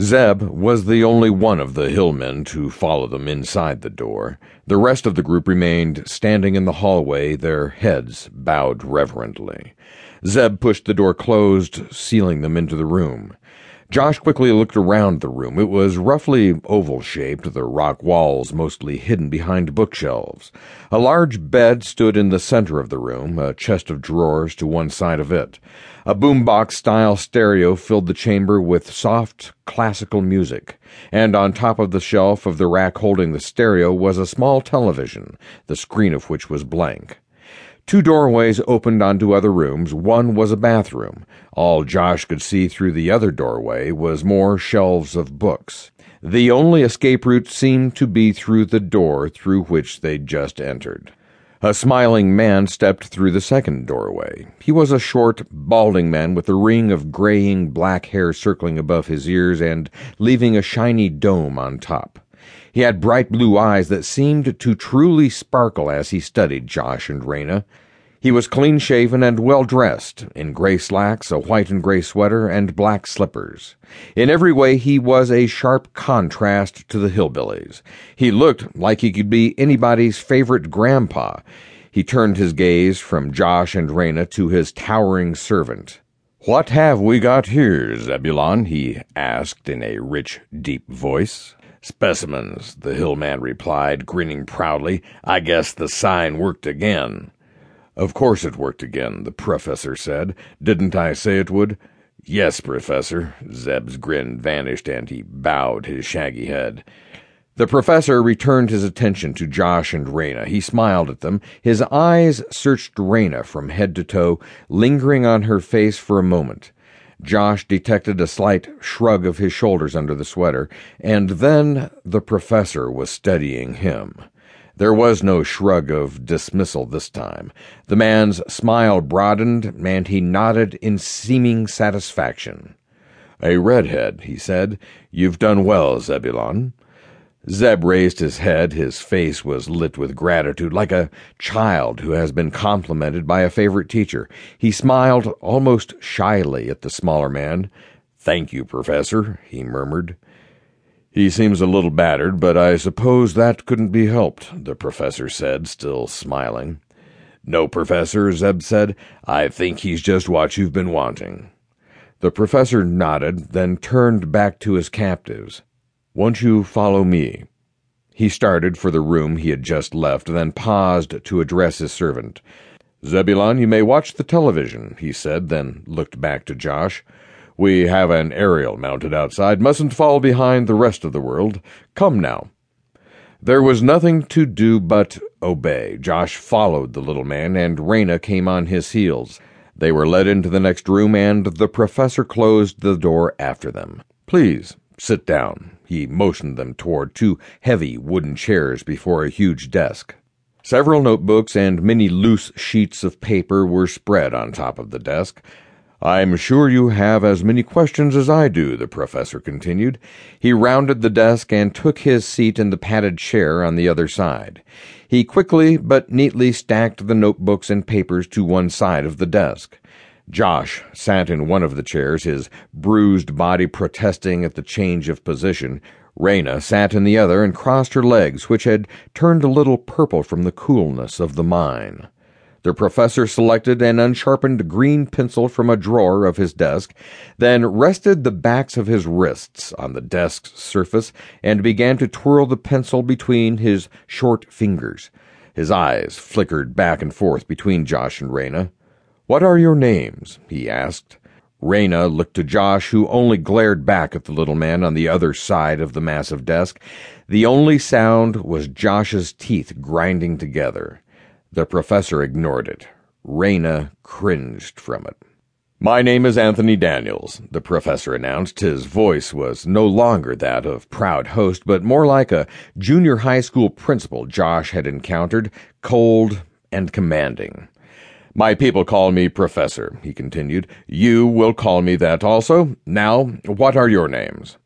Zeb was the only one of the hillmen to follow them inside the door. The rest of the group remained standing in the hallway, their heads bowed reverently. Zeb pushed the door closed, sealing them into the room. Josh quickly looked around the room. It was roughly oval shaped, the rock walls mostly hidden behind bookshelves. A large bed stood in the center of the room, a chest of drawers to one side of it. A boombox style stereo filled the chamber with soft, classical music, and on top of the shelf of the rack holding the stereo was a small television, the screen of which was blank. Two doorways opened onto other rooms. One was a bathroom. All Josh could see through the other doorway was more shelves of books. The only escape route seemed to be through the door through which they'd just entered. A smiling man stepped through the second doorway. He was a short, balding man with a ring of graying black hair circling above his ears and leaving a shiny dome on top. He had bright blue eyes that seemed to truly sparkle as he studied Josh and Rana. He was clean shaven and well dressed, in gray slacks, a white and gray sweater, and black slippers. In every way, he was a sharp contrast to the hillbillies. He looked like he could be anybody's favorite grandpa. He turned his gaze from Josh and Rana to his towering servant. What have we got here, Zebulon? he asked in a rich, deep voice. Specimens, the hillman replied, grinning proudly. I guess the sign worked again. Of course it worked again, the professor said. Didn't I say it would? Yes, Professor. Zeb's grin vanished and he bowed his shaggy head. The professor returned his attention to Josh and Rana. He smiled at them. His eyes searched Rana from head to toe, lingering on her face for a moment. Josh detected a slight shrug of his shoulders under the sweater, and then the professor was studying him. There was no shrug of dismissal this time. The man's smile broadened, and he nodded in seeming satisfaction. A redhead, he said. You've done well, Zebulon. Zeb raised his head. His face was lit with gratitude, like a child who has been complimented by a favorite teacher. He smiled almost shyly at the smaller man. Thank you, Professor, he murmured. He seems a little battered, but I suppose that couldn't be helped, the professor said, still smiling. No, Professor, Zeb said. I think he's just what you've been wanting. The professor nodded, then turned back to his captives. Won't you follow me? He started for the room he had just left, then paused to address his servant. Zebulon, you may watch the television, he said, then looked back to Josh. We have an aerial mounted outside, mustn't fall behind the rest of the world. Come now. There was nothing to do but obey. Josh followed the little man, and Rana came on his heels. They were led into the next room, and the professor closed the door after them. Please, sit down. He motioned them toward two heavy wooden chairs before a huge desk. Several notebooks and many loose sheets of paper were spread on top of the desk. I'm sure you have as many questions as I do, the professor continued. He rounded the desk and took his seat in the padded chair on the other side. He quickly but neatly stacked the notebooks and papers to one side of the desk. Josh sat in one of the chairs, his bruised body protesting at the change of position. Rana sat in the other and crossed her legs, which had turned a little purple from the coolness of the mine. The professor selected an unsharpened green pencil from a drawer of his desk, then rested the backs of his wrists on the desk's surface and began to twirl the pencil between his short fingers. His eyes flickered back and forth between Josh and Rana. What are your names? he asked. Rana looked to Josh, who only glared back at the little man on the other side of the massive desk. The only sound was Josh's teeth grinding together. The professor ignored it. Rana cringed from it. My name is Anthony Daniels, the professor announced. His voice was no longer that of proud host, but more like a junior high school principal Josh had encountered, cold and commanding. My people call me Professor, he continued. You will call me that also. Now, what are your names?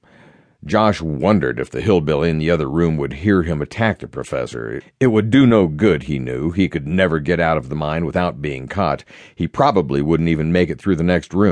Josh wondered if the hillbilly in the other room would hear him attack the professor. It would do no good, he knew. He could never get out of the mine without being caught. He probably wouldn't even make it through the next room.